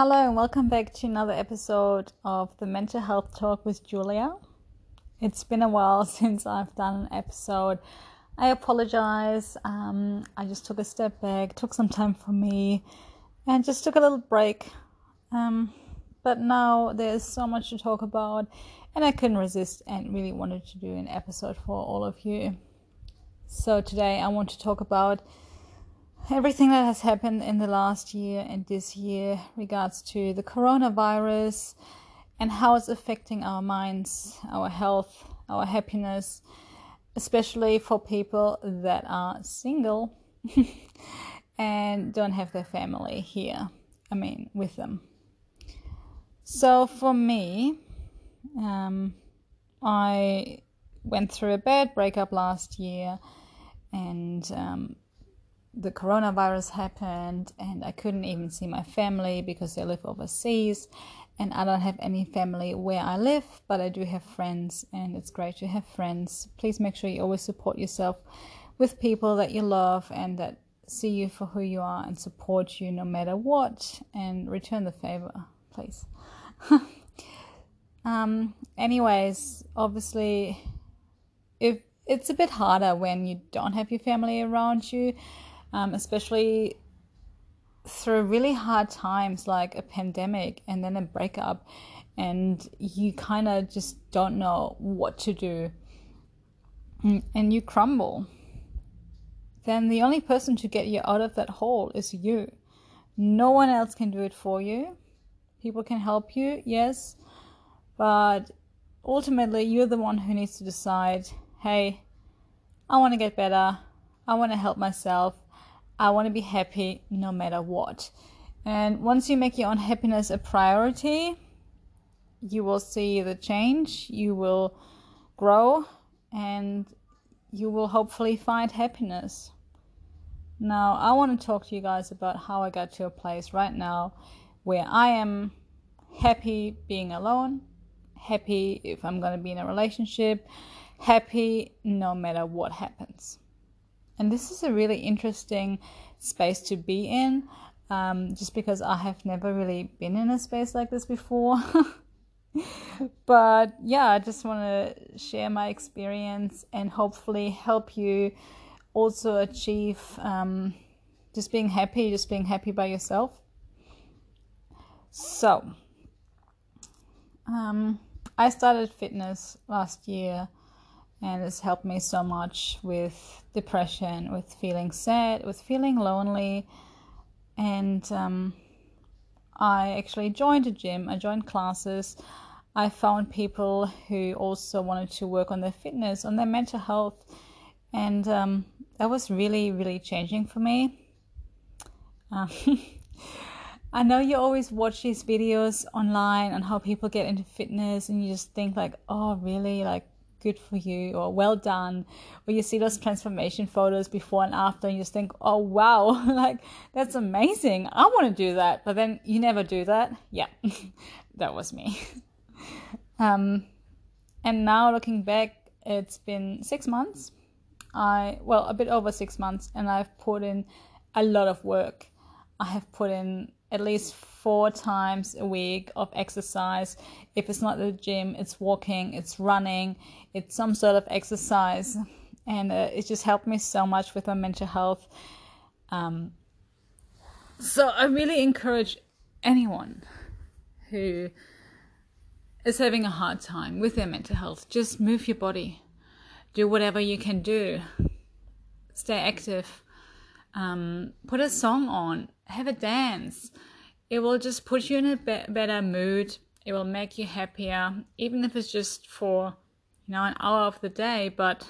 Hello, and welcome back to another episode of the Mental Health Talk with Julia. It's been a while since I've done an episode. I apologize. Um, I just took a step back, took some time for me, and just took a little break. Um, but now there's so much to talk about, and I couldn't resist and really wanted to do an episode for all of you. So today I want to talk about everything that has happened in the last year and this year regards to the coronavirus and how it's affecting our minds, our health, our happiness, especially for people that are single and don't have their family here. I mean, with them. So for me, um, I went through a bad breakup last year and um, the coronavirus happened and I couldn't even see my family because they live overseas and I don't have any family where I live, but I do have friends and it's great to have friends. Please make sure you always support yourself with people that you love and that see you for who you are and support you no matter what and return the favor, please. um anyways, obviously if it's a bit harder when you don't have your family around you um, especially through really hard times like a pandemic and then a breakup, and you kind of just don't know what to do, mm, and you crumble. Then the only person to get you out of that hole is you. No one else can do it for you. People can help you, yes, but ultimately you're the one who needs to decide hey, I want to get better. I want to help myself. I want to be happy no matter what. And once you make your own happiness a priority, you will see the change, you will grow, and you will hopefully find happiness. Now, I want to talk to you guys about how I got to a place right now where I am happy being alone, happy if I'm going to be in a relationship, happy no matter what happens. And this is a really interesting space to be in, um, just because I have never really been in a space like this before. but yeah, I just want to share my experience and hopefully help you also achieve um, just being happy, just being happy by yourself. So, um, I started fitness last year and it's helped me so much with depression, with feeling sad, with feeling lonely. And um, I actually joined a gym, I joined classes. I found people who also wanted to work on their fitness, on their mental health, and um, that was really, really changing for me. Um, I know you always watch these videos online on how people get into fitness, and you just think like, "Oh, really? Like, good for you or well done. Or you see those transformation photos before and after and you just think oh wow. Like that's amazing. I want to do that. But then you never do that. Yeah. That was me. Um and now looking back it's been six months. I well a bit over six months and i've put in a lot of work. I have put in at least four times a week of exercise. If it's not the gym, it's walking, it's running, it's some sort of exercise. And uh, it just helped me so much with my mental health. Um, so I really encourage anyone who is having a hard time with their mental health, just move your body, do whatever you can do, stay active, um, put a song on, have a dance. It will just put you in a be- better mood. It will make you happier, even if it's just for you know an hour of the day. But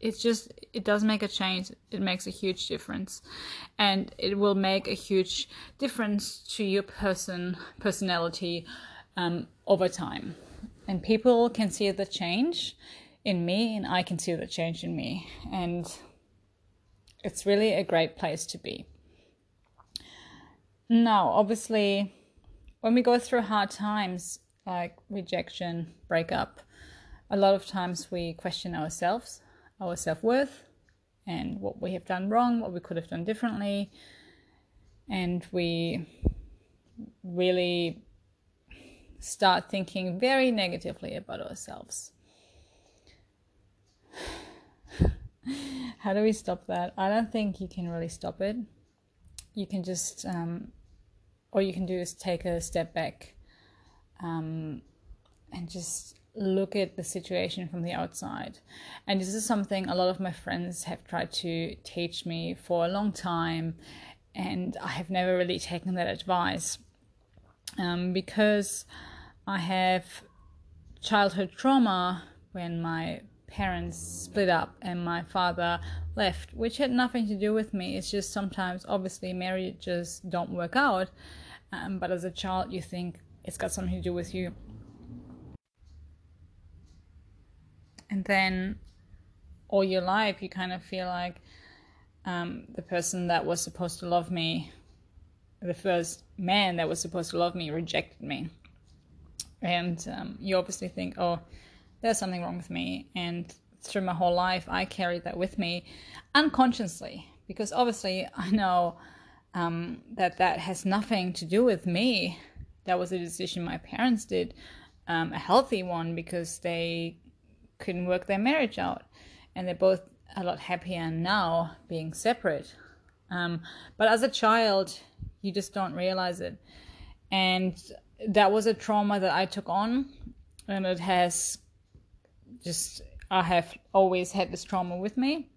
it's just it does make a change. It makes a huge difference, and it will make a huge difference to your person personality um, over time. And people can see the change in me, and I can see the change in me, and it's really a great place to be. Now, obviously, when we go through hard times like rejection, breakup, a lot of times we question ourselves, our self worth, and what we have done wrong, what we could have done differently. And we really start thinking very negatively about ourselves. How do we stop that? I don't think you can really stop it. You can just, um, all you can do is take a step back um, and just look at the situation from the outside. And this is something a lot of my friends have tried to teach me for a long time, and I have never really taken that advice um, because I have childhood trauma when my parents split up and my father left, which had nothing to do with me. It's just sometimes, obviously, marriages don't work out, um, but as a child, you think it's got something to do with you. And then all your life, you kind of feel like um, the person that was supposed to love me, the first man that was supposed to love me, rejected me. And um, you obviously think, oh, there's something wrong with me. And through my whole life, I carried that with me unconsciously because obviously I know um, that that has nothing to do with me. That was a decision my parents did, um, a healthy one because they couldn't work their marriage out. And they're both a lot happier now being separate. Um, but as a child, you just don't realize it. And that was a trauma that I took on, and it has just I have always had this trauma with me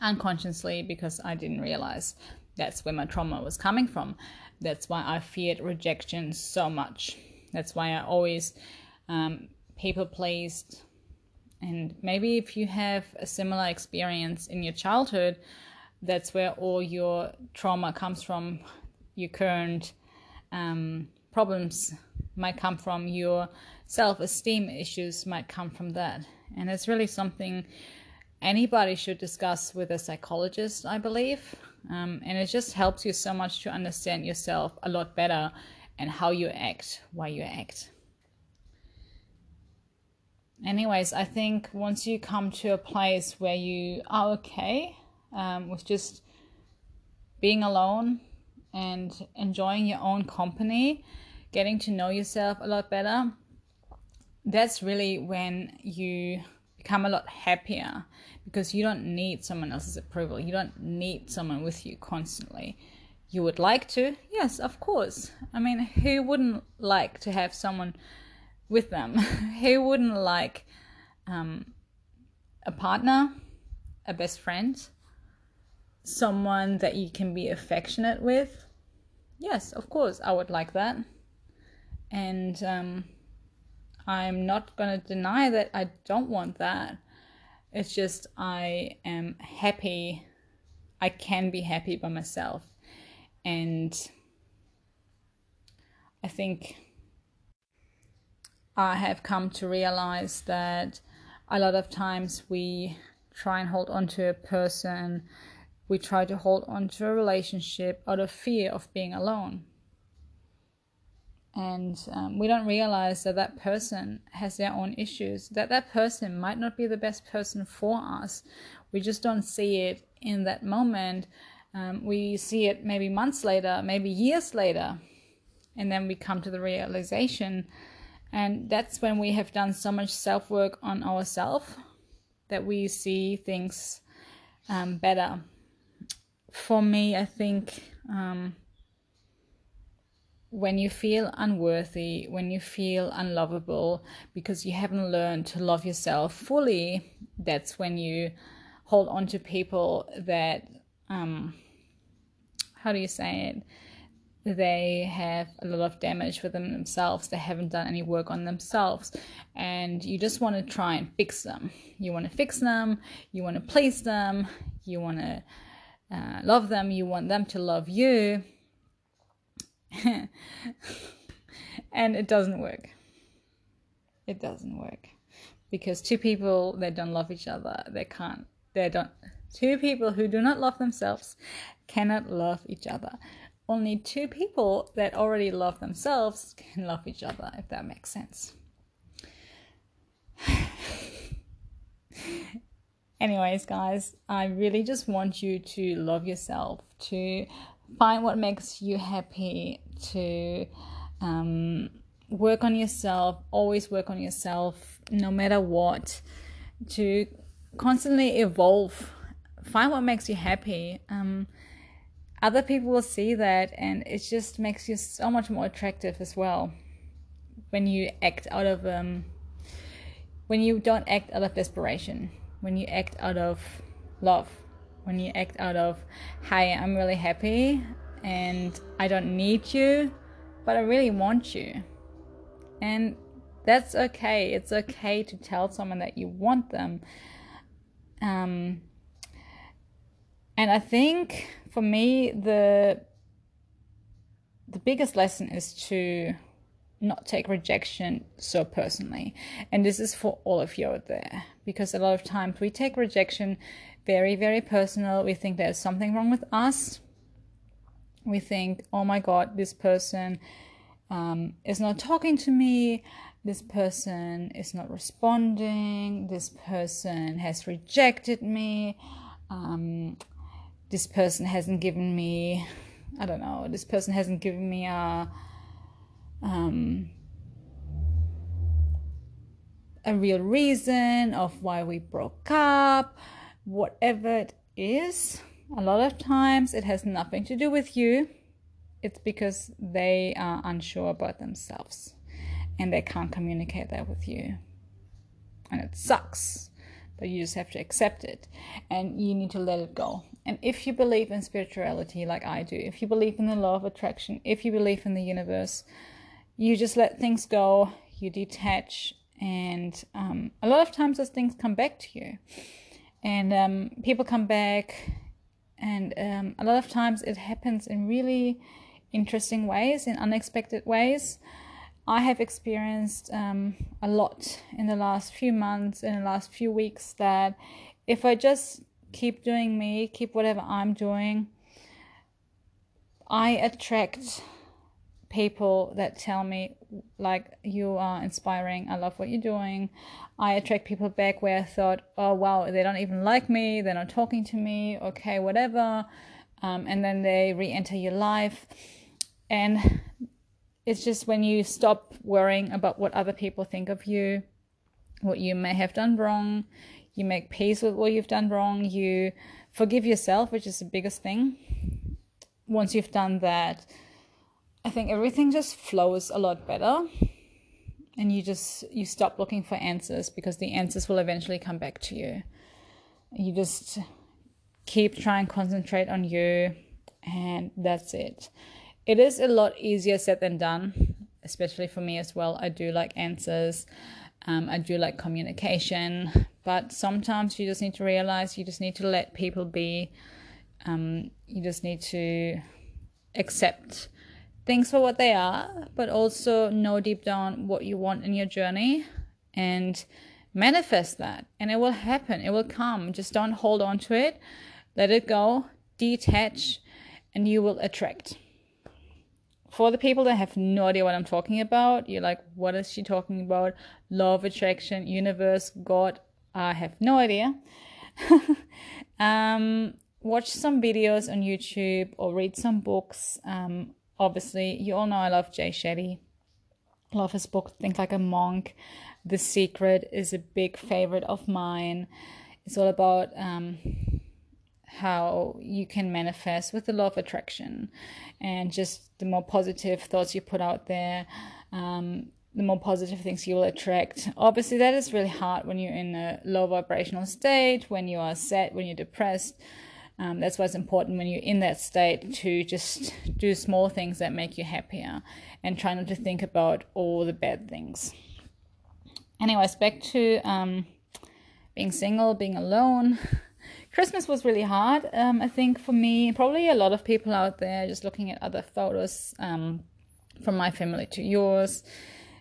unconsciously because I didn't realize that's where my trauma was coming from. That's why I feared rejection so much. That's why I always um, people pleased. And maybe if you have a similar experience in your childhood, that's where all your trauma comes from. Your current um, problems might come from your self esteem issues might come from that. And it's really something anybody should discuss with a psychologist, I believe. Um, and it just helps you so much to understand yourself a lot better and how you act, why you act. Anyways, I think once you come to a place where you are okay um, with just being alone and enjoying your own company, getting to know yourself a lot better, that's really when you become a lot happier because you don't need someone else's approval. You don't need someone with you constantly. You would like to, yes, of course. I mean, who wouldn't like to have someone with them? who wouldn't like um, a partner, a best friend, someone that you can be affectionate with? Yes, of course, I would like that. And um, I'm not going to deny that I don't want that. It's just I am happy. I can be happy by myself. And I think I have come to realize that a lot of times we try and hold on to a person, we try to hold on to a relationship out of fear of being alone and um, we don't realize that that person has their own issues that that person might not be the best person for us. We just don't see it in that moment. Um, we see it maybe months later maybe years later and then we come to the realization. And that's when we have done so much self work on ourselves that we see things um, better. For me i think um, when you feel unworthy, when you feel unlovable because you haven't learned to love yourself fully, that's when you hold on to people that, um, how do you say it? They have a lot of damage within themselves. They haven't done any work on themselves. And you just want to try and fix them. You want to fix them. You want to please them. You want to uh, love them. You want them to love you and it doesn't work. It doesn't work because two people that don't love each other, they can't. They don't. Two people who do not love themselves cannot love each other. Only two people that already love themselves can love each other, if that makes sense. Anyways, guys, I really just want you to love yourself, to find what makes you happy to um, work on yourself always work on yourself no matter what to constantly evolve. Find what makes you happy. Um, other people will see that and it just makes you so much more attractive as well when you act out of um, when you don't act out of desperation when you act out of love when you act out of hey i'm really happy and i don't need you but i really want you. And that's okay. It's okay to tell someone that you want them. Um, and i think for me the the biggest lesson is to not take rejection so personally. And this is for all of you out there because a lot of times we take rejection very, very personal. We think there's something wrong with us. We think, oh my God, this person um, is not talking to me. This person is not responding. This person has rejected me. Um, this person hasn't given me, I don't know, this person hasn't given me a um, a real reason of why we broke up, whatever it is. A lot of times it has nothing to do with you. It's because they are unsure about themselves and they can't communicate that with you. And it sucks, but you just have to accept it and you need to let it go. And if you believe in spirituality like I do, if you believe in the law of attraction, if you believe in the universe, you just let things go, you detach, and um, a lot of times those things come back to you. And um, people come back, and um, a lot of times it happens in really interesting ways, in unexpected ways. I have experienced um, a lot in the last few months, in the last few weeks, that if I just keep doing me, keep whatever I'm doing, I attract people that tell me like you are inspiring i love what you're doing. I attract people back where i thought oh wow they don't even like me they're not talking to me okay whatever. Um, and then they re-enter your life. And it's just when you stop worrying about what other people think of you what you may have done wrong you make peace with what you've done wrong you forgive yourself which is the biggest thing. Once you've done that I think everything just flows a lot better and you just you stop looking for answers because the answers will eventually come back to you. You just keep trying concentrate on you and that's it. It is a lot easier said than done, especially for me as well. I do like answers. Um, I do like communication, but sometimes you just need to realize you just need to let people be. Um, you just need to accept things for what they are, but also know deep down what you want in your journey and manifest that. And it will happen, it will come. Just don't hold on to it, let it go, detach, and you will attract. For the people that have no idea what I'm talking about, you're like, what is she talking about? Law of attraction, universe, God. I have no idea. um, watch some videos on YouTube or read some books. Um, obviously, you all know I love Jay Shetty. Love his book, Think Like a Monk. The Secret is a big favorite of mine. It's all about um, how you can manifest with the law of attraction and just the more positive thoughts you put out there. Um, the more positive things you will attract. Obviously, that is really hard when you're in a low vibrational state, when you are sad, when you're depressed. Um, that's why it's important when you're in that state to just do small things that make you happier and try not to think about all the bad things. Anyways, back to um, being single, being alone. Christmas was really hard, um, I think, for me. Probably a lot of people out there just looking at other photos um, from my family to yours,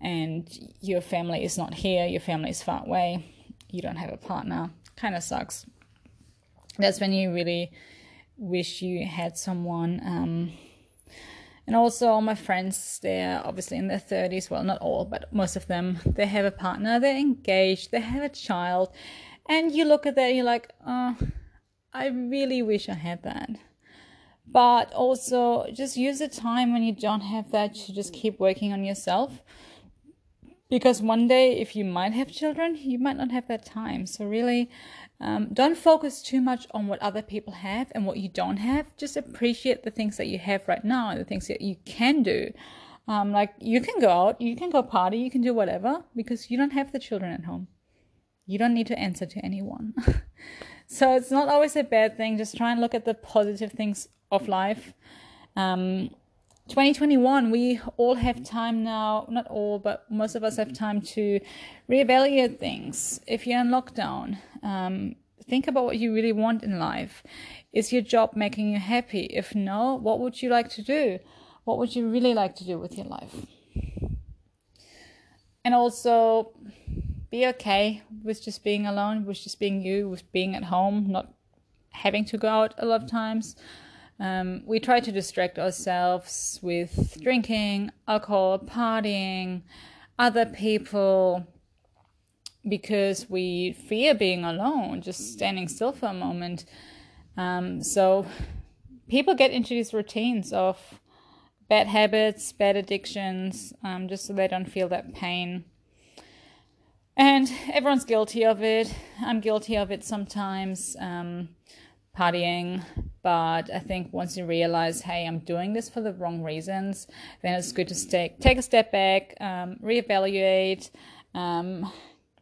and your family is not here, your family is far away, you don't have a partner. Kind of sucks that's when you really wish you had someone. Um, and also, all my friends, they're obviously in their 30s. Well, not all, but most of them, they have a partner, they're engaged, they have a child. And you look at that you're like, oh, I really wish I had that. but also just use the time when you don't have that to just keep working on yourself because one day if you might have children you might not have that time so really um, don't focus too much on what other people have and what you don't have. Just appreciate the things that you have right now and the things that you can do. Um, like you can go out you can go party you can do whatever because you don't have the children at home. You don't need to answer to anyone. So it's not always a bad thing. Just try and look at the positive things of life. Um, 2021, we all have time now, not all, but most of us have time to reevaluate things. If you're in lockdown, um, think about what you really want in life. Is your job making you happy? If no, what would you like to do? What would you really like to do with your life? And also, be okay with just being alone, with just being you, with being at home, not having to go out a lot of times. Um, we try to distract ourselves with drinking, alcohol, partying, other people, because we fear being alone, just standing still for a moment. Um, so people get into these routines of bad habits, bad addictions, um, just so they don't feel that pain. And everyone's guilty of it. I'm guilty of it sometimes. Um, partying. But I think once you realize, hey, I'm doing this for the wrong reasons, then it's good to stay, take a step back, um, reevaluate, um,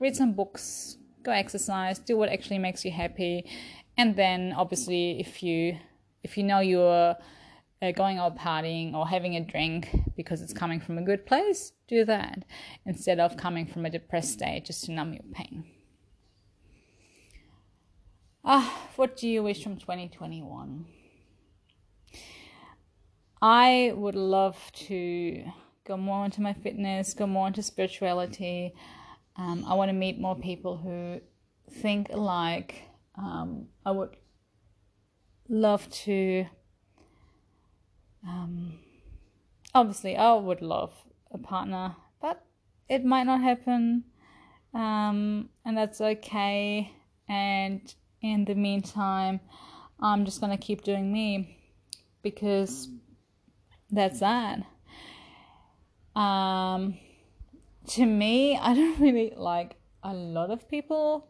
read some books, go exercise, do what actually makes you happy, and then obviously if you if you know you're uh, going out partying or having a drink because it's coming from a good place, do that instead of coming from a depressed state just to numb your pain. Ah, what do you wish from 2021? I would love to go more into my fitness, go more into spirituality. Um, I want to meet more people who think alike. Um, I would love to. Um, obviously, I would love a partner, but it might not happen, um, and that's okay. And in the meantime, I'm just gonna keep doing me because that's that. Um, to me, I don't really like a lot of people.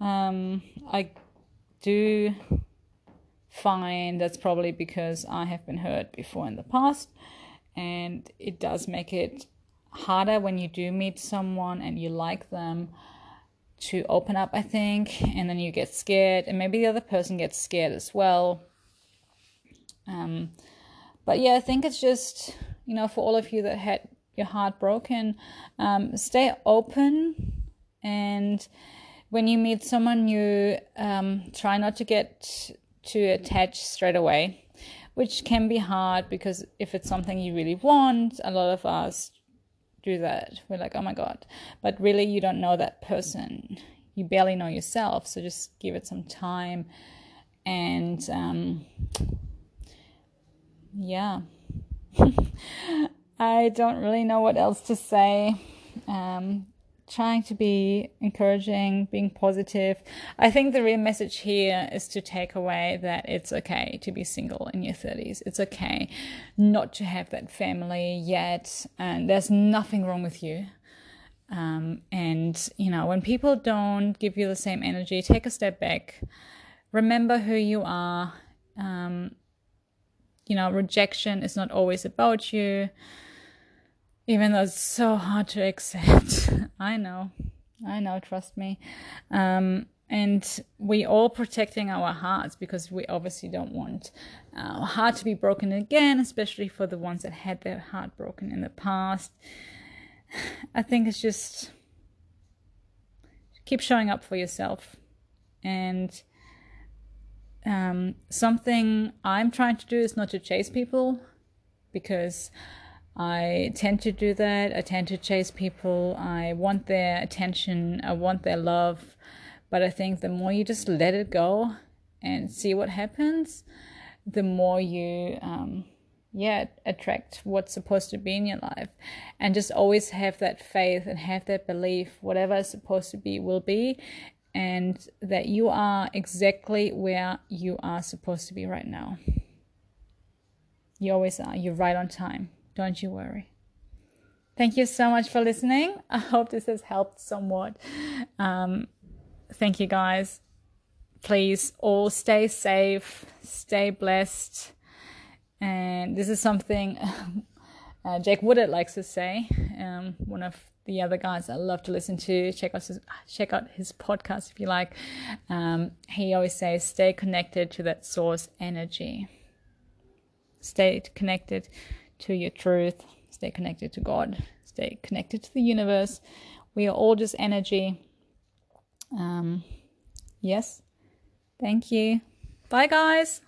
Um, I do find that's probably because I have been hurt before in the past, and it does make it harder when you do meet someone and you like them to open up, I think, and then you get scared, and maybe the other person gets scared as well. Um, but yeah, I think it's just, you know, for all of you that had your heart broken, um, stay open and when you meet someone new, um, try not to get too attached straight away, which can be hard because if it's something you really want, a lot of us do that. We're like, oh my God. But really, you don't know that person. You barely know yourself. So just give it some time. And um, yeah, I don't really know what else to say. Um, trying to be encouraging, being positive. I think the real message here is to take away that it's okay to be single in your 30s. It's okay not to have that family yet, and there's nothing wrong with you. Um, and, you know, when people don't give you the same energy, take a step back. Remember who you are. Um, you know, rejection is not always about you even though it's so hard to accept. I know, I know, trust me. Um, and we all protecting our hearts because we obviously don't want our heart to be broken again, especially for the ones that had their heart broken in the past. I think it's just keep showing up for yourself and um, something I'm trying to do is not to chase people because I tend to do that. I tend to chase people. I want their attention. I want their love. But I think the more you just let it go and see what happens, the more you, um, yeah, attract what's supposed to be in your life. And just always have that faith and have that belief whatever is supposed to be will be. And that you are exactly where you are supposed to be right now. You always are. You're right on time. Don't you worry. Thank you so much for listening. I hope this has helped somewhat. Um, thank you, guys. Please all stay safe, stay blessed. And this is something uh, Jake Woodard likes to say. Um, one of the other guys I love to listen to. Check out his, check out his podcast if you like. Um, he always says, "Stay connected to that source energy. Stay connected to your truth. Stay connected to God. Stay connected to the universe. We are all just energy." Um, yes. Thank you. Bye, guys.